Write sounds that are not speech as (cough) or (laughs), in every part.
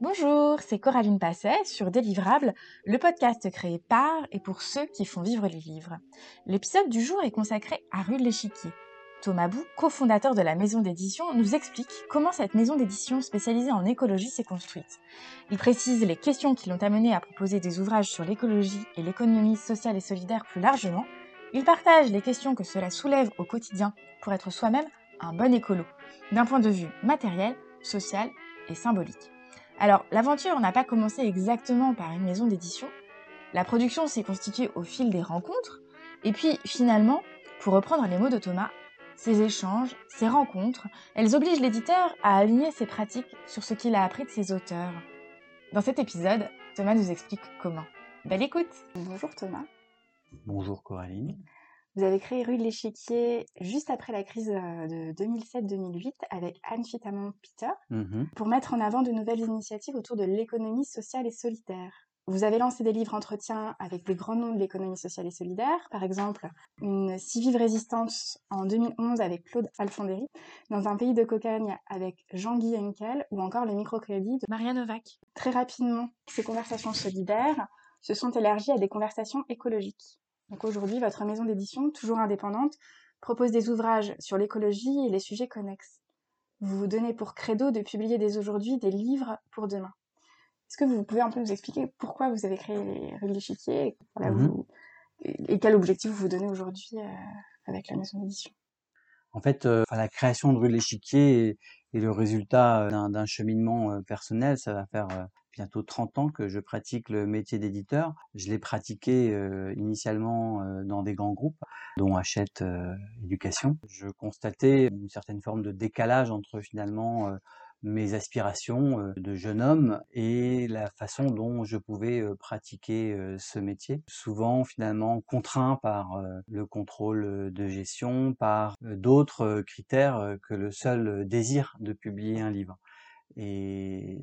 Bonjour, c'est Coraline Passet sur Délivrable, le podcast créé par et pour ceux qui font vivre les livres. L'épisode du jour est consacré à Rue l'Échiquier. Thomas Bou, cofondateur de la maison d'édition, nous explique comment cette maison d'édition spécialisée en écologie s'est construite. Il précise les questions qui l'ont amené à proposer des ouvrages sur l'écologie et l'économie sociale et solidaire plus largement. Il partage les questions que cela soulève au quotidien pour être soi-même un bon écolo, d'un point de vue matériel, social et symbolique. Alors, l'aventure n'a pas commencé exactement par une maison d'édition. La production s'est constituée au fil des rencontres. Et puis, finalement, pour reprendre les mots de Thomas, ces échanges, ces rencontres, elles obligent l'éditeur à aligner ses pratiques sur ce qu'il a appris de ses auteurs. Dans cet épisode, Thomas nous explique comment. Belle écoute Bonjour Thomas. Bonjour Coraline. Vous avez créé Rue de l'Échiquier juste après la crise euh, de 2007-2008 avec Anne Fitamon-Peter Mmh pour mettre en avant de nouvelles initiatives autour de l'économie sociale et solidaire. Vous avez lancé des livres entretiens avec des grands noms de l'économie sociale et solidaire, par exemple une si vive résistance en 2011 avec Claude Alfondéry, dans un pays de cocagne avec Jean-Guy Henkel ou encore les microcrédits de Maria Novak. Très rapidement, ces conversations solidaires se sont élargies à des conversations écologiques. Donc aujourd'hui, votre maison d'édition, toujours indépendante, propose des ouvrages sur l'écologie et les sujets connexes. Vous vous donnez pour credo de publier dès aujourd'hui des livres pour demain. Est-ce que vous pouvez un peu nous expliquer pourquoi vous avez créé les rues de l'échiquier voilà, Mhm. et quel objectif vous vous donnez aujourd'hui euh, avec la maison d'édition? En fait, euh, la création de Rue de l'Échiquier est, est le résultat euh, d'un cheminement personnel. Ça va faire bientôt 30 ans que je pratique le métier d'éditeur. Je l'ai pratiqué euh, initialement euh, dans des grands groupes, dont Hachette euh, Éducation. Je constatais une certaine forme de décalage entre finalement mes aspirations de jeune homme et la façon dont je pouvais pratiquer ce métier. Souvent finalement contraint par le contrôle de gestion, par d'autres critères que le seul désir de publier un livre. Et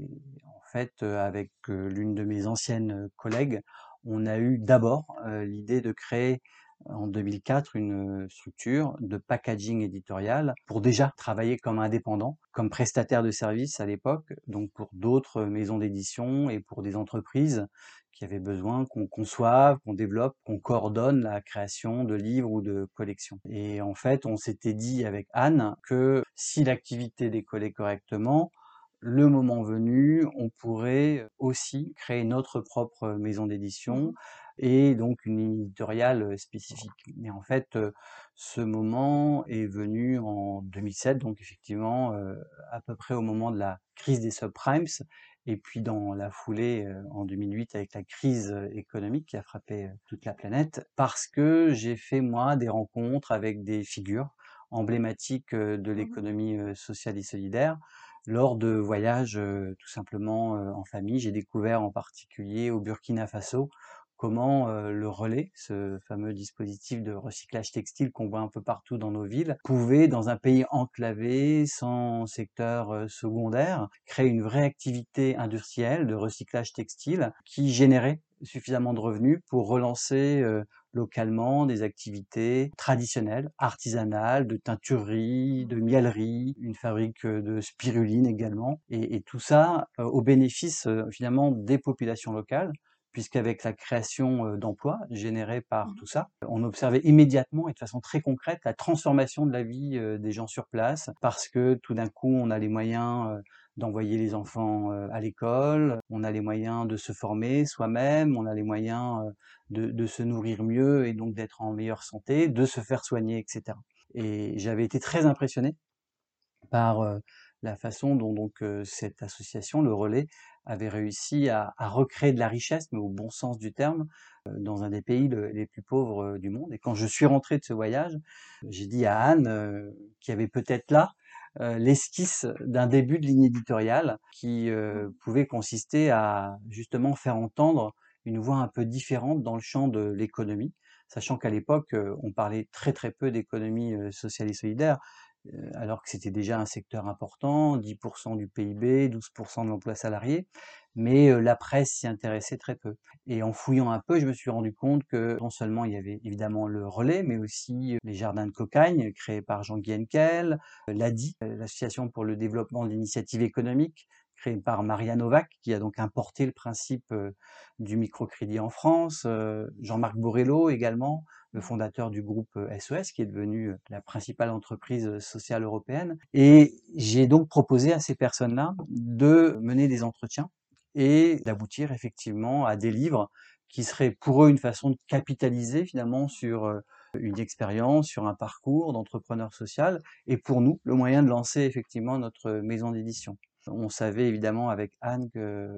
en fait, euh, avec euh, l'une de mes anciennes euh, collègues, on a eu d'abord l'idée de créer en 2004 une structure de packaging éditorial pour déjà travailler comme indépendant, comme prestataire de services à l'époque, donc pour d'autres maisons d'édition et pour des entreprises qui avaient besoin qu'on conçoive, qu'on développe, qu'on coordonne la création de livres ou de collections. Et en fait, on s'était dit avec Anne que si l'activité décollait correctement, le moment venu, on pourrait aussi créer notre propre maison d'édition et donc une éditoriale euh, spécifique. Mais en fait, euh, ce moment est venu en 2007, donc effectivement euh, à peu près au moment de la crise des subprimes, et puis dans la foulée euh, en 2008 avec la crise euh, économique qui a frappé euh, toute la planète, parce que j'ai fait moi des rencontres avec des figures emblématiques euh, de Mhm. l'économie euh, sociale et solidaire lors de voyages euh, tout simplement euh, en famille. J'ai découvert en particulier au Burkina Faso comment le relais, ce fameux dispositif de recyclage textile qu'on voit un peu partout dans nos villes, pouvait, dans un pays enclavé, sans secteur secondaire, créer une vraie activité industrielle de recyclage textile qui générait suffisamment de revenus pour relancer localement des activités traditionnelles, artisanales, de teinturerie, de miellerie, une fabrique euh, de spiruline également, et, et tout ça euh, au bénéfice euh, finalement des populations locales puisqu'avec la création d'emplois générés par Mhm. tout ça, on observait immédiatement et de façon très concrète la transformation de la vie des gens sur place, parce que tout d'un coup, on a les moyens d'envoyer les enfants euh, à l'école, on a les moyens de se former soi-même, on a les moyens euh, de, de se nourrir mieux et donc d'être en meilleure santé, de se faire soigner, etc. Et j'avais été très impressionné par euh, la façon dont donc cette association, le relais, avait réussi à, à recréer de la richesse, mais au bon sens du terme, dans un des pays le- les plus pauvres du monde. Et quand je suis rentré de ce voyage, j'ai dit à Anne, qui avait peut-être là l'esquisse d'un début de ligne éditoriale qui euh, pouvait consister à justement faire entendre une voix un peu différente dans le champ de l'économie, sachant qu'à l'époque, euh, on parlait très très peu d'économie euh, sociale et solidaire euh, alors que c'était déjà un secteur important, 10% du PIB, 12% de l'emploi salarié, mais la presse s'y intéressait très peu. Et en fouillant un peu, je me suis rendu compte que non seulement il y avait évidemment le relais, mais aussi les jardins de cocagne créés par Jean-Guy Henkel, euh, l'ADI, l'Association pour le développement de l'initiative économique, créé par Maria Novak, qui a donc importé le principe du microcrédit en France, Jean-Marc Borello également, le fondateur du groupe SOS, qui est devenu la principale entreprise sociale européenne. Et j'ai donc proposé à ces personnes-là de mener des entretiens et d'aboutir effectivement à des livres qui seraient pour eux une façon de capitaliser finalement sur une expérience, sur un parcours d'entrepreneur social, et pour nous, le moyen de lancer effectivement notre maison d'édition. On savait évidemment avec Anne que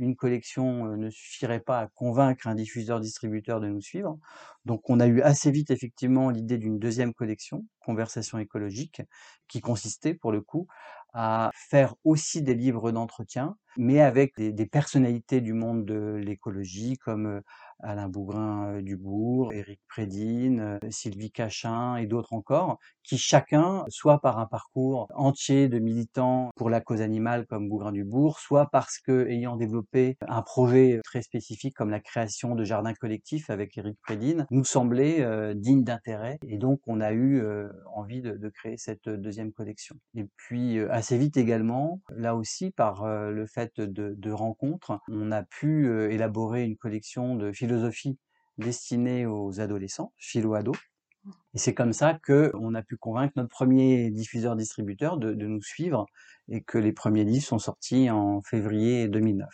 une collection ne suffirait pas à convaincre un diffuseur-distributeur de nous suivre. Donc on a eu assez vite effectivement l'idée d'une deuxième collection, Conversation écologique, qui consistait pour le coup à faire aussi des livres d'entretien, mais avec des, personnalités du monde de l'écologie comme Alain Bougrain Dubourg, Éric Prédine, Sylvie Cachin et d'autres encore, qui chacun, soit par un parcours entier de militants pour la cause animale comme Bougrain Dubourg, soit parce que ayant développé un projet très spécifique comme la création de jardins collectifs avec Éric Prédine, nous semblait digne d'intérêt et donc on a eu envie de, créer cette deuxième collection. Et puis assez vite également, là aussi par le fait de, de rencontres, on a pu élaborer une collection de philosophie destinée aux adolescents, philo-ado. Et c'est comme ça qu'on a pu convaincre notre premier diffuseur-distributeur de, nous suivre et que les premiers livres sont sortis en février 2009.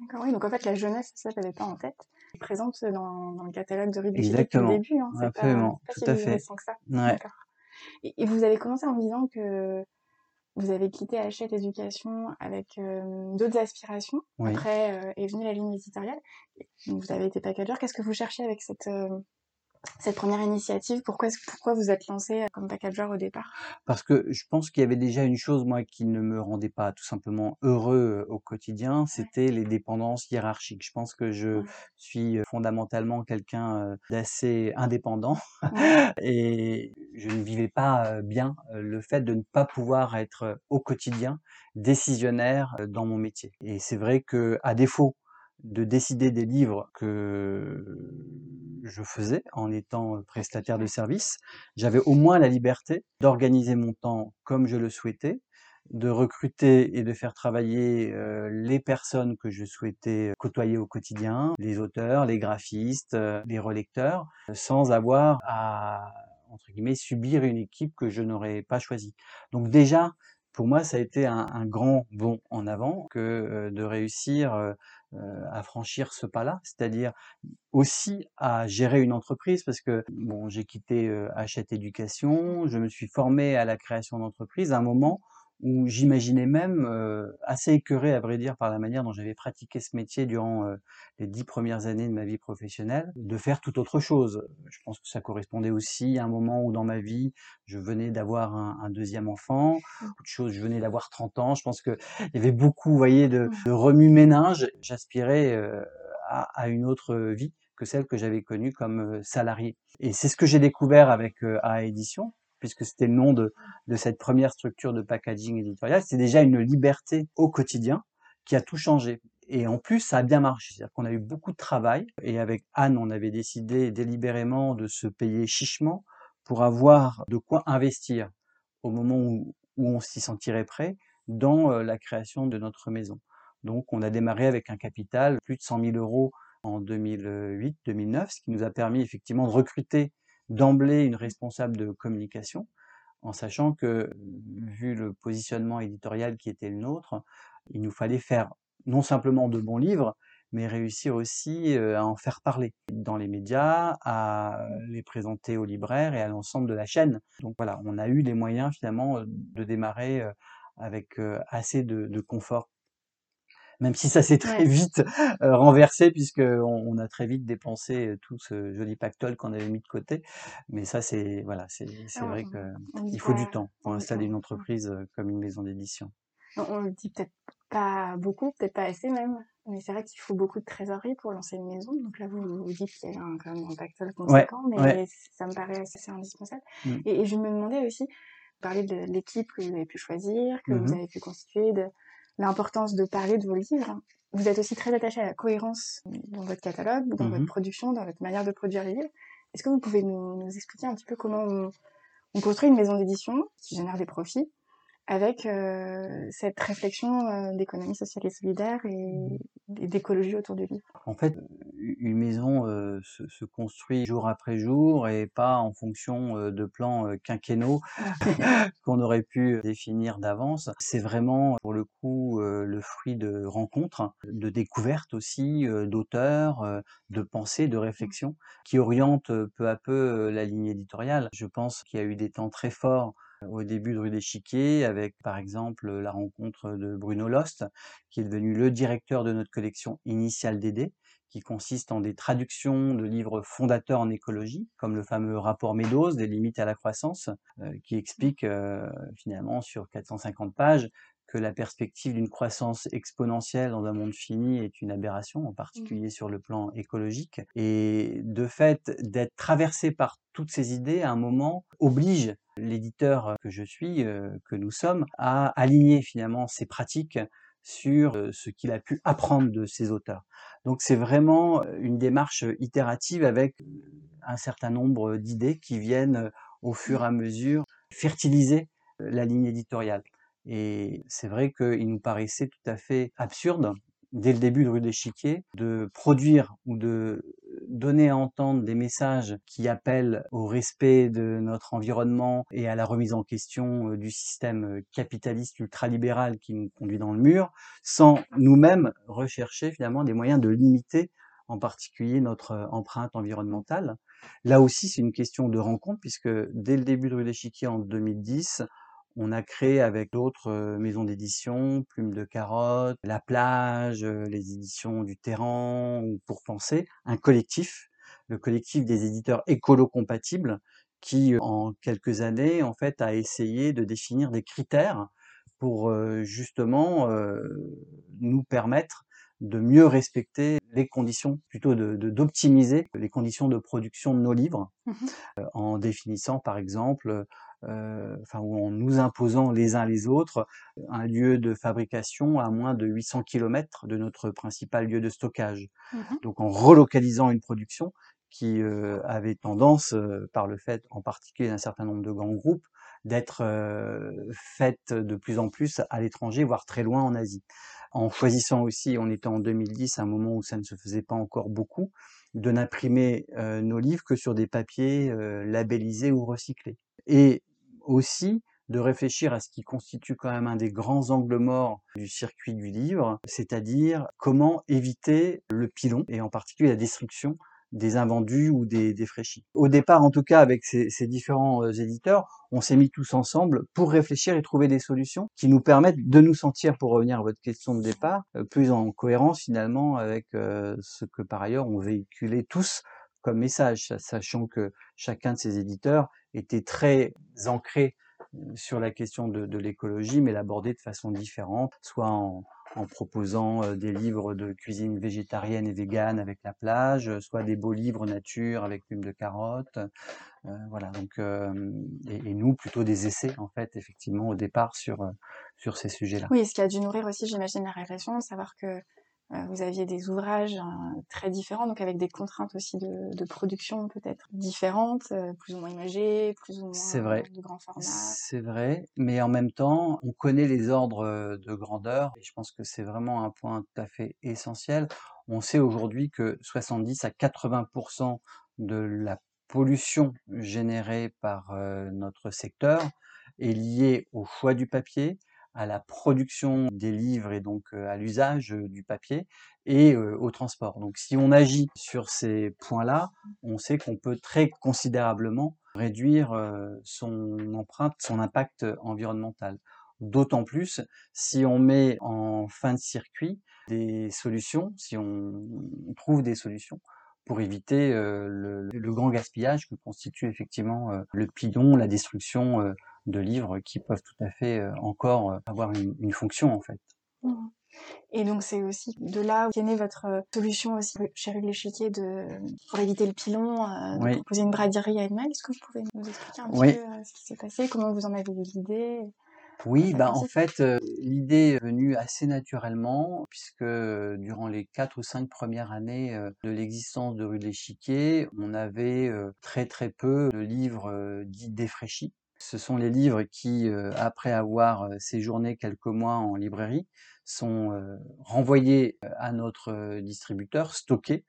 D'accord, oui, donc en fait la jeunesse, ça je n'avais pas en tête. Présente dans, dans le catalogue de Rue depuis le début. Hein, Absolument, tout à fait. Que ça. Ouais. Et, et, vous avez commencé en me disant que vous avez quitté Hachette Éducation avec euh, d'autres aspirations. Après euh, est venue la ligne éditoriale. Vous avez été packager. Qu'est-ce que vous cherchez avec cette, euh, cette première initiative Pourquoi, pourquoi vous êtes lancé euh, comme packager au départ? Parce que je pense qu'il y avait déjà une chose, moi, qui ne me rendait pas tout simplement heureux euh, au quotidien, c'était les dépendances hiérarchiques. Je pense que je suis euh, fondamentalement quelqu'un d'assez indépendant (laughs) et je ne vivais pas bien le fait de ne pas pouvoir être au quotidien décisionnaire dans mon métier. Et c'est vrai que, à défaut de décider des livres que je faisais en étant prestataire de service. J'avais au moins la liberté d'organiser mon temps comme je le souhaitais, de recruter et de faire travailler les personnes que je souhaitais côtoyer au quotidien, les auteurs, les graphistes, les relecteurs, sans avoir à entre guillemets subir une équipe que je n'aurais pas choisie. Donc déjà, pour moi, ça a été un, grand bond en avant que de réussir euh, à franchir ce pas-là, c'est-à-dire aussi à gérer une entreprise parce que bon, j'ai quitté euh, Hachette Éducation, je me suis formé à la création d'entreprise. À un moment où j'imaginais même, euh, assez écœuré à vrai dire par la manière dont j'avais pratiqué ce métier durant euh, les dix premières années de ma vie professionnelle, de faire tout autre chose. Je pense que ça correspondait aussi à un moment où dans ma vie, je venais d'avoir un, un, deuxième enfant, beaucoup de choses, je venais d'avoir 30 ans, je pense qu'il y avait beaucoup, vous voyez, de, de remue-ménage. J'aspirais euh, à, à, une autre vie que celle que j'avais connue comme salarié. Et c'est ce que j'ai découvert avec A Édition, puisque c'était le nom de, de cette première structure de packaging éditorial, c'est déjà une liberté au quotidien qui a tout changé. Et en plus, ça a bien marché. C'est-à-dire qu'on a eu beaucoup de travail. Et avec Anne, on avait décidé délibérément de se payer chichement pour avoir de quoi investir au moment où, où on s'y sentirait prêt dans euh, la création de notre maison. Donc, on a démarré avec un capital plus de 100 000 euros en 2008-2009, ce qui nous a permis effectivement de recruter d'emblée une responsable de communication, en sachant que, vu le positionnement éditorial qui était le nôtre, il nous fallait faire non simplement de bons livres, mais réussir aussi à en faire parler dans les médias, à les présenter aux libraires et à l'ensemble de la chaîne. Donc voilà, on a eu les moyens finalement de démarrer avec assez de, de confort même si ça s'est très vite euh, renversé puisque on, a très vite dépensé euh, tout ce joli pactole qu'on avait mis de côté. Mais ça, c'est voilà, c'est ah, vrai qu'il faut du temps pour installer une entreprise euh, comme une maison d'édition. On le dit peut-être pas beaucoup, peut-être pas assez même, mais c'est vrai qu'il faut beaucoup de trésorerie pour lancer une maison. Donc là, vous vous dites qu'il y a un, quand même un pactole conséquent, mais ça me paraît assez, indispensable. Mmh. Et, je me demandais aussi, vous parlez de l'équipe que vous avez pu choisir, que vous mmh avez pu constituer, de, l'importance de parler de vos livres. Vous êtes aussi très attaché à la cohérence dans votre catalogue, dans votre mmh production, dans votre manière de produire les livres. Est-ce que vous pouvez nous, expliquer un petit peu comment on, construit une maison d'édition qui génère des profits? Avec euh, cette réflexion euh, d'économie sociale et solidaire et, et d'écologie autour du livre. En fait, une maison euh, se, se construit jour après jour et pas en fonction euh, de plans euh, quinquennaux (laughs) qu'on aurait pu définir d'avance. C'est vraiment, pour le coup, euh, le fruit de rencontres, de découvertes aussi, euh, d'auteurs, euh, de pensées, de réflexions qui orientent euh, peu à peu euh, la ligne éditoriale. Je pense qu'il y a eu des temps très forts au début de Rue d'Échiquier, avec par exemple la rencontre de Bruno Lost, qui est devenu le directeur de notre collection initiale d'aider, qui consiste en des traductions de livres fondateurs en écologie, comme le fameux rapport Meadows, des limites à la croissance, euh, qui explique euh, finalement sur 450 pages que la perspective d'une croissance exponentielle dans un monde fini est une aberration, en particulier sur le plan écologique. Et de fait, d'être traversé par toutes ces idées, à un moment, oblige l'éditeur que je suis, euh, que nous sommes, à aligner finalement ses pratiques sur euh, ce qu'il a pu apprendre de ces auteurs. Donc c'est vraiment une démarche itérative avec un certain nombre d'idées qui viennent au fur et à mesure fertiliser la ligne éditoriale. Et c'est vrai qu'il nous paraissait tout à fait absurde, dès le début de Rue d'Échiquier, de produire ou de donner à entendre des messages qui appellent au respect de notre environnement et à la remise en question du système capitaliste ultralibéral qui nous conduit dans le mur, sans nous-mêmes rechercher finalement des moyens de limiter en particulier notre empreinte environnementale. Là aussi, c'est une question de rencontre, puisque dès le début de Rue d'Échiquier en 2010, on a créé avec d'autres maisons d'édition, Plume de Carotte, La Plage, les éditions du Terran ou Pour Penser, un collectif, le collectif des éditeurs écolo-compatibles, qui en quelques années en fait a essayé de définir des critères pour justement nous permettre de mieux respecter les conditions, plutôt de d'optimiser les conditions de production de nos livres, Mmh en définissant par exemple euh, enfin, ou en nous imposant les uns les autres un lieu de fabrication à moins de 800 km de notre principal lieu de stockage. Mmh Donc en relocalisant une production qui euh, avait tendance, euh, par le fait en particulier d'un certain nombre de grands groupes, d'être euh, faite de plus en plus à l'étranger, voire très loin en Asie. En choisissant aussi, on était en 2010, un moment où ça ne se faisait pas encore beaucoup, de n'imprimer nos livres que sur des papiers labellisés ou recyclés. Et aussi de réfléchir à ce qui constitue quand même un des grands angles morts du circuit du livre, c'est-à-dire comment éviter le pilon et en particulier la destruction des invendus ou des défraîchis. Au départ, en tout cas, avec ces, ces différents euh, éditeurs, on s'est mis tous ensemble pour réfléchir et trouver des solutions qui nous permettent de nous sentir, pour revenir à votre question de départ, euh, plus en cohérence finalement avec euh, ce que par ailleurs on véhiculait tous comme message, sachant que chacun de ces éditeurs était très ancré sur la question de, de l'écologie, mais l'abordait de façon différente, soit en, en proposant euh, des livres de cuisine végétarienne et végane avec la plage, soit des beaux livres nature avec plume de carotte. Euh, voilà, donc euh, et, nous plutôt des essais en fait, effectivement au départ sur ces sujets-là. Oui, ce qui a dû nourrir aussi, j'imagine, la réflexion, savoir que euh, vous aviez des ouvrages euh, très différents, donc avec des contraintes aussi de, de production peut-être différentes, euh, plus ou moins imagées, plus ou moins vrai. de grand format. C'est vrai, mais en même temps, on connaît les ordres de grandeur, et je pense que c'est vraiment un point tout à fait essentiel. On sait aujourd'hui que 70 à 80% de la pollution générée par notre secteur est liée au choix du papier, à la production des livres et donc à l'usage du papier et au transport. Donc si on agit sur ces points-là, on sait qu'on peut très considérablement réduire son empreinte, son impact environnemental. D'autant plus si on met en fin de circuit des solutions, si on trouve des solutions pour éviter le, grand gaspillage que constitue effectivement le pilon, la destruction de livres qui peuvent tout à fait encore avoir une, une, fonction en fait. Mmh. Et donc c'est aussi de là où est née votre solution aussi chez Rue de l'Échiquier de pour éviter le pilon, de oui. proposer une braderie. Est-ce que vous pouvez nous expliquer un oui. peu ce qui s'est passé, comment vous en avez eu l'idée oui, bah en fait, euh, l'idée est venue assez naturellement, puisque durant les quatre ou cinq premières années euh, de l'existence de Rue de l'Échiquier, on avait euh, très très peu de livres dits défraîchis. Ce sont les livres qui, après avoir séjourné quelques mois en librairie, sont renvoyés à notre distributeur, stockés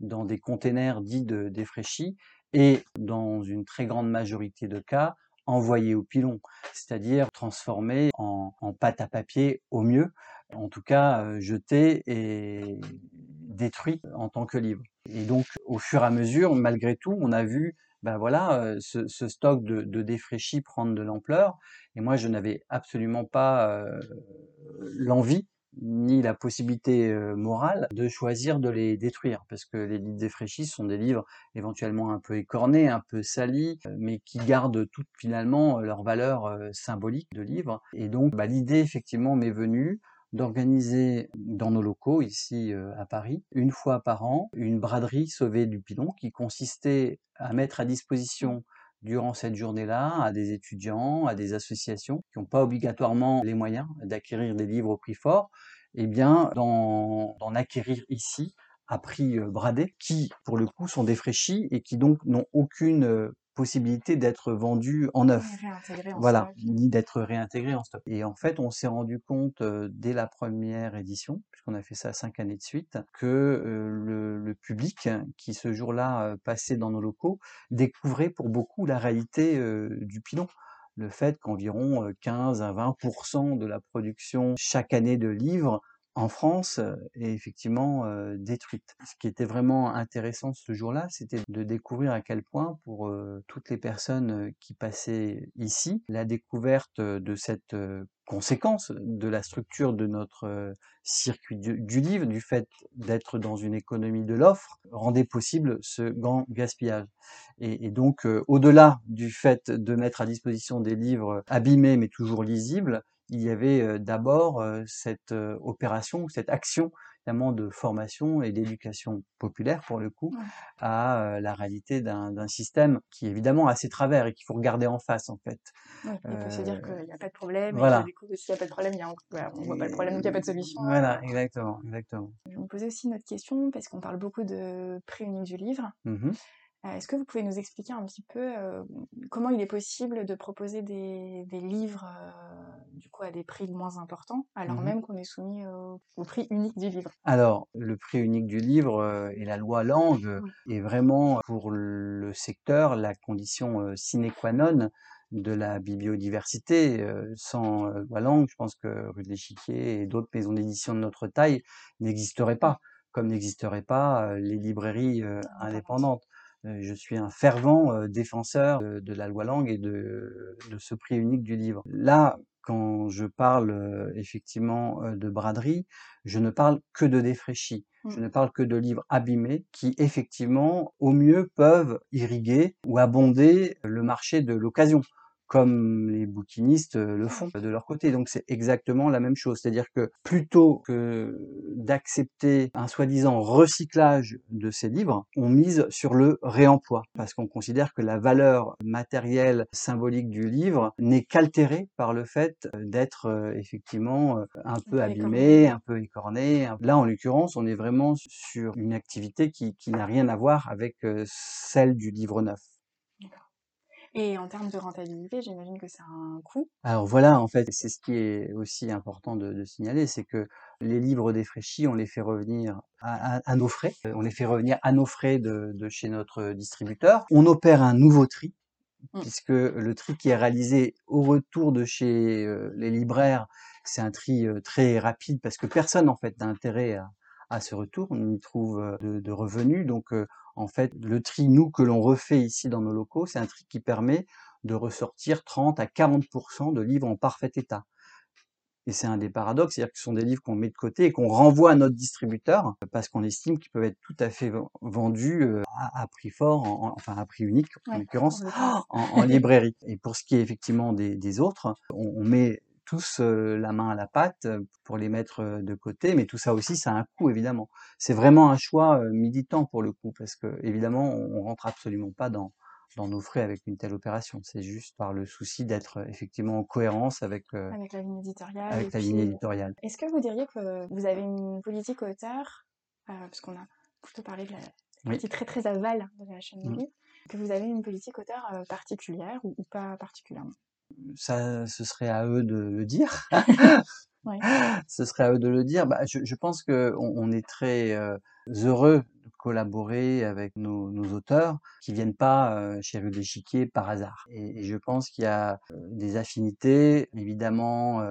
dans des containers dits de défraîchis et dans une très grande majorité de cas, envoyés au pilon, c'est-à-dire transformés en, en pâte à papier au mieux, en tout cas euh, jetés et détruits en tant que livre. Et donc, au fur et à mesure, malgré tout, on a vu ben voilà, ce, ce stock de, de défraîchis prendre de l'ampleur. Et moi, je n'avais absolument pas euh, l'envie ni la possibilité morale de choisir de les détruire, parce que les livres défraîchis sont des livres éventuellement un peu écornés, un peu salis, mais qui gardent toutes finalement leur valeur symbolique de livre. Et donc bah, l'idée effectivement m'est venue d'organiser dans nos locaux ici euh, à Paris, une fois par an, une braderie sauvée du pilon qui consistait à mettre à disposition durant cette journée-là à des étudiants, à des associations qui n'ont pas obligatoirement les moyens d'acquérir des livres au prix fort, eh bien d'en acquérir ici à prix euh, bradé, qui pour le coup sont défraîchis et qui donc n'ont aucune euh, possibilité d'être vendus en neuf. En Voilà, stock. ni d'être réintégré en stock. Et en fait, on s'est rendu compte euh, dès la première édition, puisqu'on a fait ça cinq années de suite, que euh, le, le public qui ce jour-là euh, passait dans nos locaux découvrait pour beaucoup la réalité du pilon. Le fait qu'environ euh, 15 à 20% de la production chaque année de livres en France est effectivement détruite. Ce qui était vraiment intéressant ce jour-là, c'était de découvrir à quel point pour toutes les personnes qui passaient ici, la découverte de cette conséquence de la structure de notre circuit du, livre, du fait d'être dans une économie de l'offre, rendait possible ce grand gaspillage. Et, donc, au-delà du fait de mettre à disposition des livres abîmés mais toujours lisibles, il y avait euh, d'abord euh, cette euh, opération, cette action évidemment de formation et d'éducation populaire pour le coup Ouais. à euh, la réalité d'un système qui évidemment a ses travers et qu'il faut regarder en face en fait. Ouais, il peut se dire Euh, qu'il n'y a pas de problème, et voilà. que du coup, s'il n'y a pas de problème, il y a, voilà, on voit pas le problème, donc il n'y a pas de solution. Voilà, exactement, exactement. Je me posais aussi une autre question, parce qu'on parle beaucoup de prix unique du livre. Euh, Est-ce que vous pouvez nous expliquer un petit peu euh, comment il est possible de proposer des, des livres euh, du coup à des prix moins importants, alors Mhm. même qu'on est soumis au, au prix unique du livre? Alors, le prix unique du livre euh, et la loi langue euh, Oui. est vraiment pour le secteur la condition euh, sine qua non de la bibliodiversité. Euh, Sans euh, loi langue, je pense que Rue de l'Échiquier et d'autres maisons d'édition de notre taille n'existeraient pas, comme n'existeraient pas euh, les librairies euh, indépendantes. Euh, Je suis un fervent euh, défenseur de, de la loi langue et de, de ce prix unique du livre. Là, quand je parle euh, effectivement de braderie, je ne parle que de défraîchis. Je Mm. ne parle que de livres abîmés qui, effectivement, au mieux peuvent irriguer ou abonder le marché de l'occasion, comme les bouquinistes euh, le font de leur côté. Donc c'est exactement la même chose. C'est-à-dire que plutôt que d'accepter un soi-disant recyclage de ces livres, on mise sur le réemploi, parce qu'on considère que la valeur matérielle, symbolique du livre n'est qu'altérée par le fait euh, d'être euh, effectivement un peu abîmé, un peu écorné. Là, en l'occurrence, on est vraiment sur une activité qui, qui n'a rien à voir avec celle du livre neuf. Et en termes de rentabilité, j'imagine que ça a un coût. Alors voilà, en fait, c'est ce qui est aussi important de, de signaler, c'est que les livres défraîchis, on les fait revenir à, à- à nos frais, Euh, on les fait revenir à nos frais de, de chez notre distributeur. On opère un nouveau tri, Mm. puisque le tri qui est réalisé au retour de chez euh, les libraires, c'est un tri euh, très rapide, parce que personne en fait n'a intérêt à, à ce retour, on y trouve euh, de, de revenus. Donc euh, en fait, le tri, nous, que l'on refait ici dans nos locaux, c'est un tri qui permet de ressortir 30 à 40% de livres en parfait état. Et c'est un des paradoxes, c'est-à-dire que ce sont des livres qu'on met de côté et qu'on renvoie à notre distributeur parce qu'on estime qu'ils peuvent être tout à fait ven- vendus euh, à, à prix fort, en- en- enfin à prix unique en Ouais, l'occurrence, en l'occurrence. (gasps) en, en librairie. Et pour ce qui est effectivement des, des autres, on, on met tous la main à la pâte pour les mettre de côté, mais tout ça aussi, ça a un coût évidemment. C'est vraiment un choix militant pour le coup, parce que évidemment, on, rentre absolument pas dans dans nos frais avec une telle opération. C'est juste par le souci d'être effectivement en cohérence avec euh, Avec la ligne éditoriale. et avec la puis, ligne éditoriale. Est-ce que vous diriez que vous avez une politique auteur, euh, parce qu'on a plutôt parlé de la Oui. partie très très aval de la chaîne Mm. livre, Que vous avez une politique auteur particulière ou, ou pas particulièrement? Ça, ce serait à eux de le dire. (laughs) (laughs) Ce serait à eux de le dire. Bah, je, je pense qu'on on est très heureux de collaborer avec nos, nos auteurs qui viennent pas euh, chez Rue de par hasard. Et, et je pense qu'il y a des affinités, évidemment,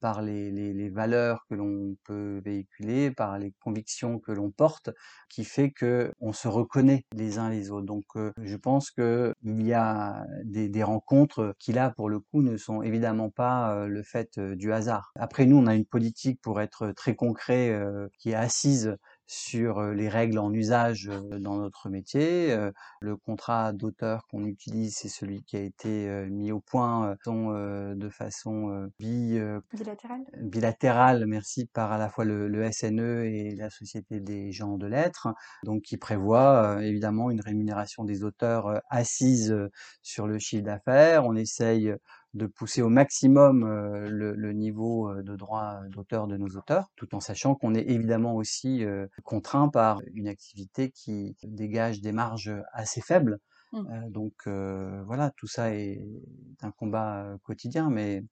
par les, les, les, valeurs que l'on peut véhiculer, par les convictions que l'on porte, qui fait que on se reconnaît les uns les autres. Donc, euh, je pense que il y a des, des, rencontres qui là, pour le coup, ne sont évidemment pas euh, le fait euh, du hasard. Après, nous, on a une politique pour être très concret qui est assise sur les règles en usage dans notre métier. Le contrat d'auteur qu'on utilise, c'est celui qui a été mis au point de façon bi, bilatérale. bilatérale, merci, par à la fois le, le, SNE et la Société des gens de lettres, donc qui prévoit évidemment une rémunération des auteurs assise sur le chiffre d'affaires. On essaye de pousser au maximum euh, le, le, niveau euh, de droit d'auteur de nos auteurs, tout en sachant qu'on est évidemment aussi euh, contraint par une activité qui dégage des marges assez faibles. Mmh. donc voilà, tout ça est un combat quotidien, mais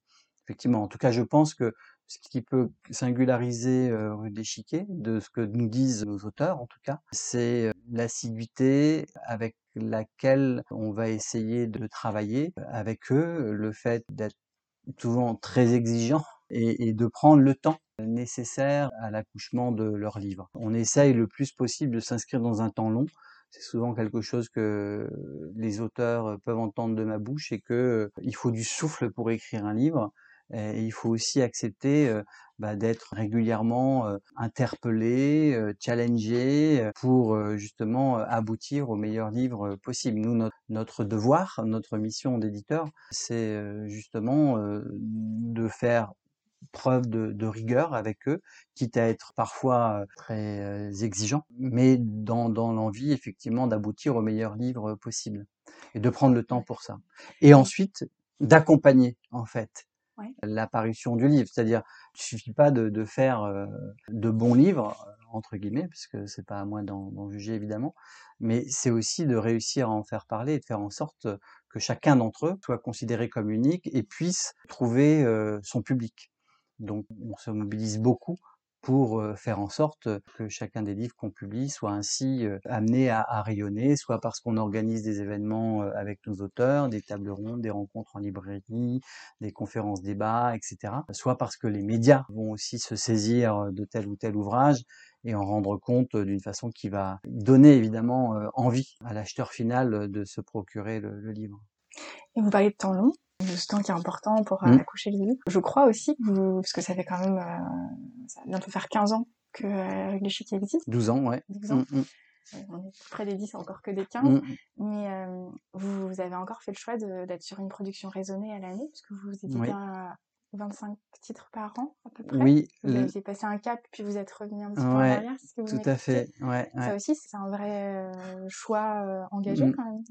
effectivement, en tout cas, je pense que ce qui peut singulariser euh, Rue d'Échiquier, de ce que nous disent nos auteurs en tout cas, c'est euh, l'assiduité avec laquelle on va essayer de travailler avec eux, le fait d'être souvent très exigeant et, et, de prendre le temps nécessaire à l'accouchement de leur livre. On essaye le plus possible de s'inscrire dans un temps long. C'est souvent quelque chose que les auteurs peuvent entendre de ma bouche et que euh, il faut du souffle pour écrire un livre et il faut aussi accepter bah, d'être régulièrement interpellé, challengé pour justement aboutir au meilleur livre possible. Nous, notre, notre devoir, notre mission d'éditeur, c'est justement de faire preuve de, de, rigueur avec eux, quitte à être parfois très exigeant, mais dans, dans l'envie effectivement d'aboutir au meilleur livre possible et de prendre le temps pour ça. Et ensuite d'accompagner en fait l'apparition du livre. C'est-à-dire, il suffit pas de, faire euh, de bons livres euh, entre guillemets, parce que c'est pas à moi d'en juger évidemment, mais c'est aussi de réussir à en faire parler et de faire en sorte que chacun d'entre eux soit considéré comme unique et puisse trouver euh, son public. Donc, on se mobilise beaucoup pour faire en sorte que chacun des livres qu'on publie soit ainsi amené à, à rayonner, soit parce qu'on organise des événements avec nos auteurs, des tables rondes, des rencontres en librairie, des conférences débats, etc. Soit parce que les médias vont aussi se saisir de tel ou tel ouvrage et en rendre compte d'une façon qui va donner évidemment envie à l'acheteur final de se procurer le, le livre. Et vous parlez de temps long? Ce temps qui est important pour mmh. accoucher le livre. Je crois aussi que vous, parce que ça fait quand même, euh, ça va bientôt faire 15 ans que euh, l'échiquier existe. 12 ans, ouais. 12 ans. Mmh, mmh. On est près des 10, encore que des 15. Mais euh, vous, vous, avez encore fait le choix d'être sur une production raisonnée à l'année, parce que vous étiez oui. à 25 titres par an, à peu près. Oui. Vous avez passé un cap, puis vous êtes revenu un petit peu en arrière, ce que vous Tout à fait, ouais, Ça ouais. aussi, c'est un vrai euh, choix euh, engagé mmh. quand même.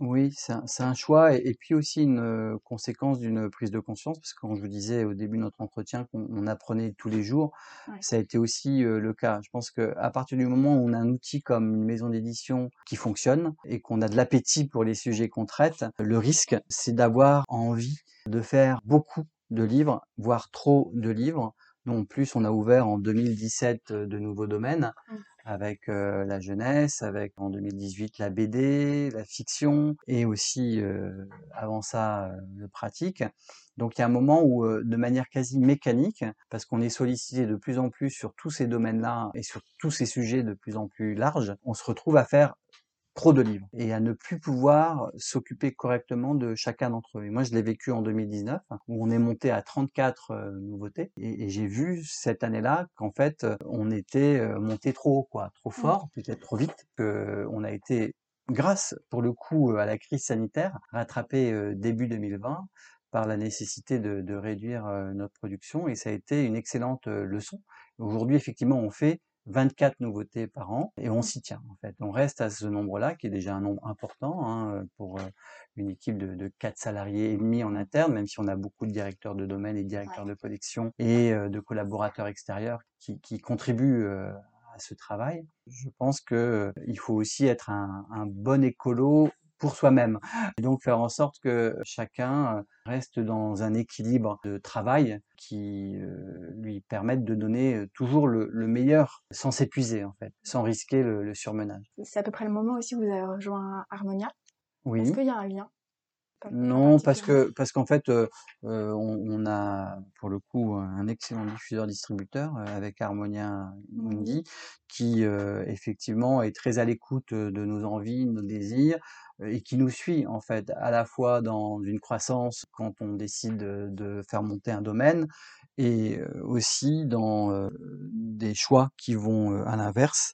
Oui, c'est un, un, choix, et, et, puis aussi une euh, conséquence d'une prise de conscience, parce que quand je vous disais au début de notre entretien qu'on apprenait tous les jours, ouais. ça a été aussi euh, le cas. Je pense qu'à partir du moment où on a un outil comme une maison d'édition qui fonctionne, et qu'on a de l'appétit pour les sujets qu'on traite, le risque, c'est d'avoir envie de faire beaucoup de livres, voire trop de livres. Nous, en plus, on a ouvert en 2017 de nouveaux domaines mmh. avec euh, la jeunesse, avec en 2018 la BD, la fiction et aussi euh, avant ça euh, le pratique. Donc il y a un moment où, euh, de manière quasi mécanique, parce qu'on est sollicité de plus en plus sur tous ces domaines-là et sur tous ces sujets de plus en plus larges, on se retrouve à faire trop de livres et à ne plus pouvoir s'occuper correctement de chacun d'entre eux. Et moi, je l'ai vécu en 2019, où on est monté à 34 euh, nouveautés, et, et j'ai vu cette année-là qu'en fait, euh, on était euh, monté trop haut, quoi, trop mmh. fort, peut-être trop vite, que on a été, grâce pour le coup à la crise sanitaire, rattrapé début 2020 par la nécessité de, de réduire notre production, et ça a été une excellente leçon. Aujourd'hui, effectivement, on fait 24 nouveautés par an et on s'y tient en fait. On reste à ce nombre-là qui est déjà un nombre important hein, pour euh, une équipe de, de 4 salariés et demi en interne, même si on a beaucoup de directeurs de domaine et directeurs ouais. de collection et euh, de collaborateurs extérieurs qui, qui contribuent euh, à ce travail. Je pense que il faut aussi être un, un bon écolo pour soi-même. Et donc faire en sorte que chacun reste dans un équilibre de travail qui lui permette de donner toujours le, meilleur sans s'épuiser en fait, sans risquer le, le surmenage. C'est à peu près le moment aussi où vous avez rejoint Harmonia. Oui. Est-ce qu'il y a un lien non, parce que parce qu'en fait, on, on, a pour le coup un excellent diffuseur distributeur avec Harmonia Mundi, qui effectivement est très à l'écoute de nos envies, de nos désirs, et qui nous suit en fait à la fois dans une croissance quand on décide de faire monter un domaine, et aussi dans des choix qui vont à l'inverse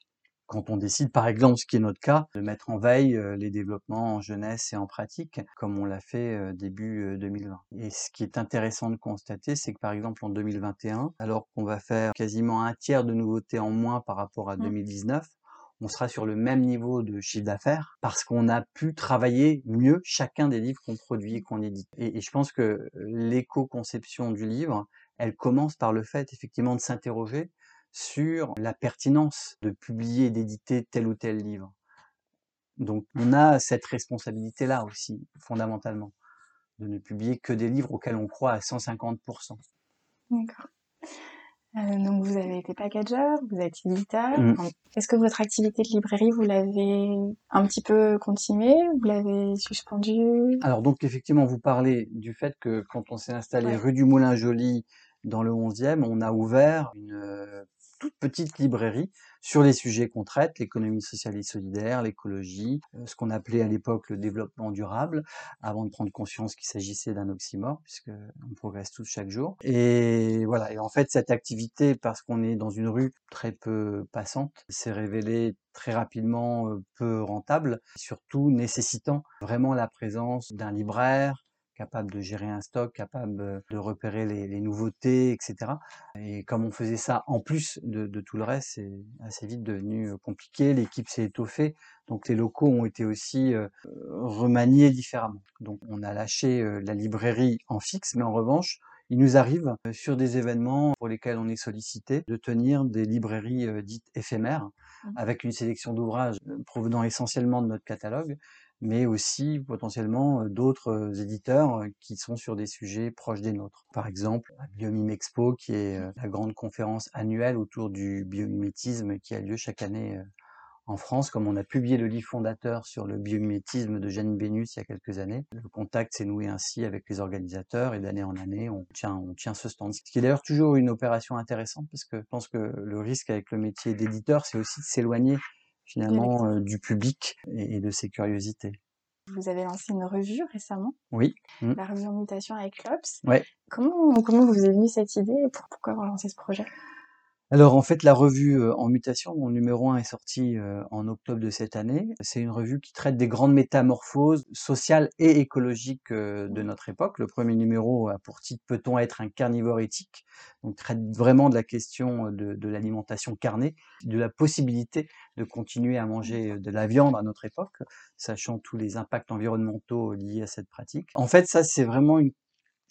quand on décide, par exemple, ce qui est notre cas, de mettre en veille les développements en jeunesse et en pratique, comme on l'a fait début 2020. Et ce qui est intéressant de constater, c'est que par exemple en 2021, alors qu'on va faire quasiment un tiers de nouveautés en moins par rapport à 2019, mmh. On sera sur le même niveau de chiffre d'affaires parce qu'on a pu travailler mieux chacun des livres qu'on produit et qu'on édite. Et, et, je pense que l'éco-conception du livre, elle commence par le fait effectivement de s'interroger sur la pertinence de publier et d'éditer tel ou tel livre. Donc on a cette responsabilité-là aussi, fondamentalement, de ne publier que des livres auxquels on croit à 150%. D'accord. Euh, donc vous avez été packager, vous êtes éditeur. Mmh. Est-ce que votre activité de librairie, vous l'avez un petit peu continuée Vous l'avez suspendue? Alors donc effectivement, vous parlez du fait que quand on s'est installé rue du Moulin Joli dans le 11e, on a ouvert une toute petite librairie sur les sujets qu'on traite, l'économie sociale et solidaire, l'écologie, euh, ce qu'on appelait à l'époque le développement durable, avant de prendre conscience qu'il s'agissait d'un oxymore, puisque on progresse tous chaque jour. Et voilà. Et en fait, cette activité, parce qu'on est dans une rue très peu passante, s'est révélée très rapidement euh, peu rentable, surtout nécessitant vraiment la présence d'un libraire, capable de gérer un stock, capable de repérer les, nouveautés, etc. Et comme on faisait ça en plus de, tout le reste, c'est assez vite devenu compliqué. L'équipe s'est étoffée, donc les locaux ont été aussi remaniés différemment. Donc on a lâché la librairie en fixe, mais en revanche, il nous arrive sur des événements pour lesquels on est sollicité de tenir des librairies dites éphémères mmh. avec une sélection d'ouvrages provenant essentiellement de notre catalogue mais aussi potentiellement d'autres éditeurs qui sont sur des sujets proches des nôtres. Par exemple, la Biomime Expo, qui est la grande conférence annuelle autour du biomimétisme qui a lieu chaque année en France, comme on a publié le livre fondateur sur le biomimétisme de Janine Bénus il y a quelques années. Le contact s'est noué ainsi avec les organisateurs et d'année en année, on tient, on tient ce stand. Ce qui est d'ailleurs toujours une opération intéressante parce que je pense que le risque avec le métier d'éditeur, c'est aussi de s'éloigner finalement euh, du public et, de ses curiosités. Vous avez lancé une revue récemment. Oui. Mmh. La revue en mutation avec Lops. Ouais. Comment, comment vous avez venu cette idée et pourquoi avoir lancé ce projet? Alors en fait, la revue en mutation, mon numéro 1 est sorti en octobre de cette année. C'est une revue qui traite des grandes métamorphoses sociales et écologiques de notre époque. Le premier numéro a pour titre Peut-on être un carnivore éthique? Donc traite vraiment de la question de, de l'alimentation carnée, de la possibilité de continuer à manger de la viande à notre époque, sachant tous les impacts environnementaux liés à cette pratique. En fait, ça c'est vraiment une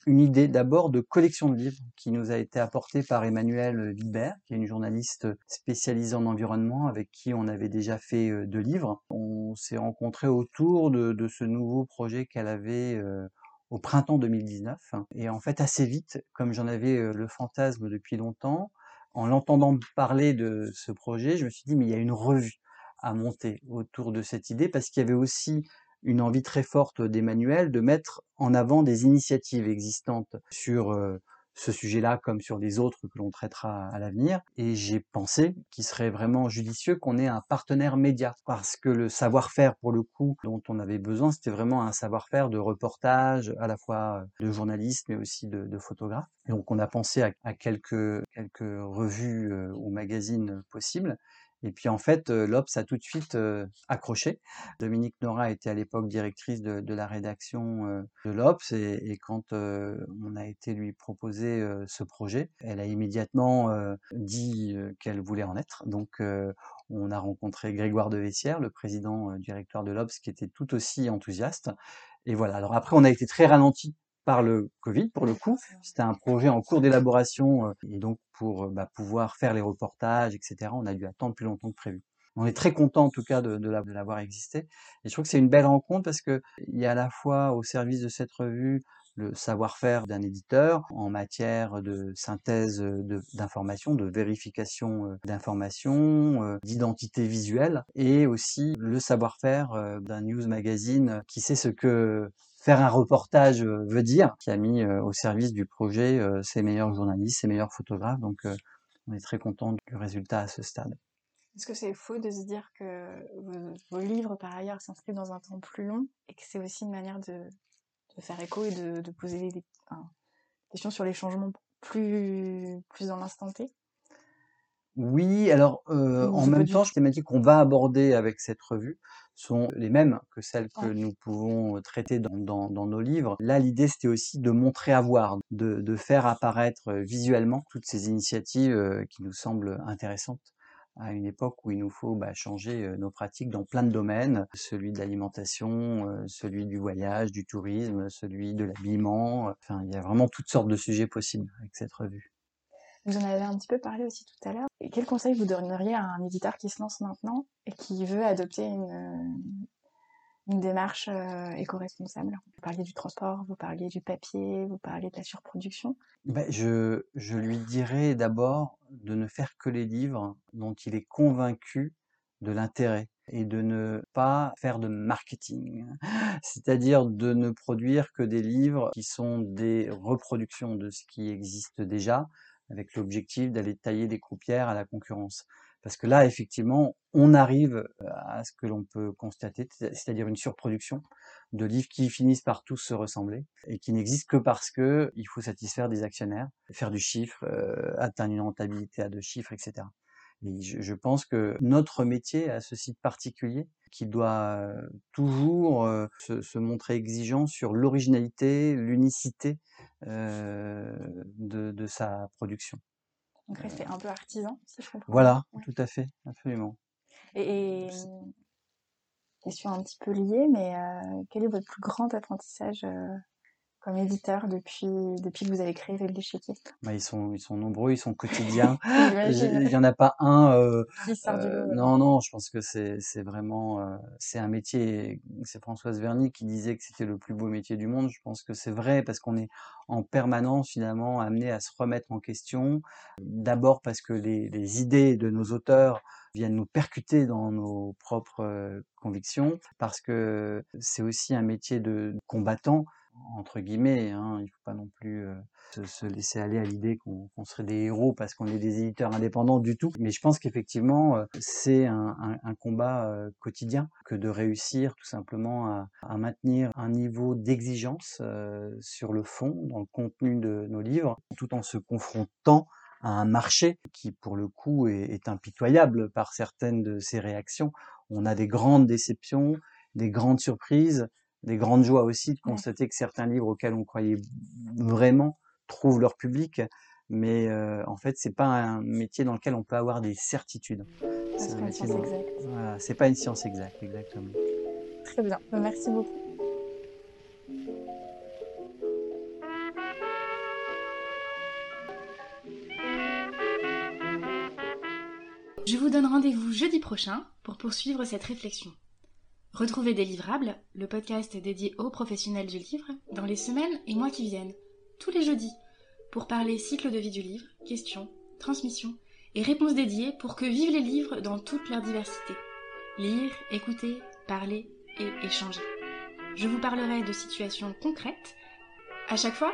une idée d'abord de collection de livres qui nous a été apportée par Emmanuelle Wilbert, qui est une journaliste spécialisée en environnement avec qui on avait déjà fait euh, deux livres. On s'est rencontrés autour de, ce nouveau projet qu'elle avait euh, au printemps 2019. Et en fait, assez vite, comme j'en avais euh, le fantasme depuis longtemps, en l'entendant parler de ce projet, je me suis dit, mais il y a une revue à monter autour de cette idée parce qu'il y avait aussi une envie très forte d'Emmanuel de mettre en avant des initiatives existantes sur ce sujet-là comme sur les autres que l'on traitera à l'avenir. Et j'ai pensé qu'il serait vraiment judicieux qu'on ait un partenaire média parce que le savoir-faire pour le coup dont on avait besoin, c'était vraiment un savoir-faire de reportage, à la fois de journaliste mais aussi de, de photographe. Donc on a pensé à, à quelques, quelques revues ou magazines possibles. Et puis en fait, l'Obs a tout de suite accroché. Dominique Nora était à l'époque directrice de, la rédaction de l'Obs et, quand on a été lui proposer ce projet, elle a immédiatement dit qu'elle voulait en être. Donc on a rencontré Grégoire de Vessière, le président directeur de l'Obs, qui était tout aussi enthousiaste. Et voilà. Alors après, on a été très ralenti par le Covid pour le coup. C'était un projet en cours d'élaboration euh, et donc pour bah, pouvoir faire les reportages, etc. On a dû attendre plus longtemps que prévu. On est très content en tout cas de, de l'avoir existé. Et je trouve que c'est une belle rencontre parce que il y a à la fois au service de cette revue le savoir-faire d'un éditeur en matière de synthèse d'informations, de, vérification euh, d'informations, euh, d'identité visuelle, et aussi le savoir-faire euh, d'un news magazine qui sait ce que faire un reportage veut dire, qui a mis au service du projet ses meilleurs journalistes, ses meilleurs photographes. Donc on est très content du résultat à ce stade. Est-ce que c'est faux de se dire que vos livres, par ailleurs, s'inscrivent dans un temps plus long et que c'est aussi une manière de, de faire écho et de, poser des, questions sur les changements plus, plus dans l'instant T? Oui, alors euh, en même temps, les thématiques qu'on va aborder avec cette revue sont les mêmes que celles que nous pouvons traiter dans, dans, nos livres. Là, l'idée, c'était aussi de montrer à voir, de, de, faire apparaître visuellement toutes ces initiatives qui nous semblent intéressantes à une époque où il nous faut bah, changer nos pratiques dans plein de domaines, celui de l'alimentation, celui du voyage, du tourisme, celui de l'habillement. Enfin, il y a vraiment toutes sortes de sujets possibles avec cette revue. Vous en avez un petit peu parlé aussi tout à l'heure. Quel conseil vous donneriez à un éditeur qui se lance maintenant et qui veut adopter une, une démarche euh, éco-responsable? Vous parliez du transport, vous parliez du papier, vous parliez de la surproduction. Ben, je lui dirais d'abord de ne faire que les livres dont il est convaincu de l'intérêt et de ne pas faire de marketing, (laughs) c'est-à-dire de ne produire que des livres qui sont des reproductions de ce qui existe déjà, avec l'objectif d'aller tailler des croupières à la concurrence. Parce que là, effectivement, on arrive à ce que l'on peut constater, c'est-à-dire une surproduction de livres qui finissent par tous se ressembler et qui n'existent que parce que il faut satisfaire des actionnaires, faire du chiffre, atteindre une rentabilité à deux chiffres, etc. Et je, pense que notre métier a ce site particulier qui doit toujours se, montrer exigeant sur l'originalité, l'unicité euh, de, de sa production. Donc rester un peu artisan, si je comprends. Voilà, tout à fait, absolument. Et, question un petit peu liée, mais euh, quel est votre plus grand apprentissage euh, comme éditeur depuis, depuis que vous avez créé l'échiquier bah, ils, sont, ils sont nombreux, ils sont quotidiens. (laughs) Il n'y en a pas un. Euh, euh non, non, je pense que c'est vraiment. Euh, c'est un métier. C'est Françoise Verny qui disait que c'était le plus beau métier du monde. Je pense que c'est vrai parce qu'on est en permanence finalement amené à se remettre en question. D'abord parce que les, les idées de nos auteurs viennent nous percuter dans nos propres euh, convictions, parce que c'est aussi un métier de combattant entre guillemets. Hein, il ne faut pas non plus euh, se, laisser aller à l'idée qu'on serait des héros parce qu'on est des éditeurs indépendants du tout. Mais je pense qu'effectivement, euh, c'est un, combat euh, quotidien que de réussir tout simplement à, maintenir un niveau d'exigence sur le fond, dans le contenu de nos livres, tout en se confrontant à un marché qui, pour le coup, est impitoyable par certaines de ses réactions. On a des grandes déceptions, des grandes surprises, des grandes joies aussi de constater que certains livres auxquels on croyait vraiment trouvent leur public. Mais euh, en fait, c'est pas un métier dans lequel on peut avoir des certitudes. C'est pas une science exacte. Voilà, c'est pas une science exacte, exactement. Très bien, merci beaucoup. Je vous donne rendez-vous jeudi prochain pour poursuivre cette réflexion. Retrouvez Délivrable, le podcast dédié aux professionnels du livre, dans les semaines et mois qui viennent, tous les jeudis, pour parler cycle de vie du livre, questions, transmissions et réponses dédiées pour que vivent les livres dans toute leur diversité. Lire, écouter, parler et échanger. Je vous parlerai de situations concrètes. À chaque fois,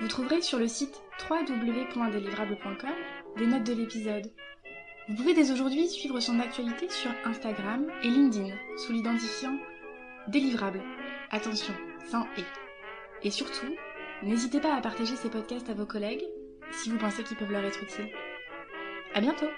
vous trouverez sur le site www.délivrable.com des notes de l'épisode, vous pouvez dès aujourd'hui suivre son actualité sur Instagram et LinkedIn sous l'identifiant délivrable. Attention, sans et. Et surtout, n'hésitez pas à partager ces podcasts à vos collègues si vous pensez qu'ils peuvent leur être utiles. À bientôt!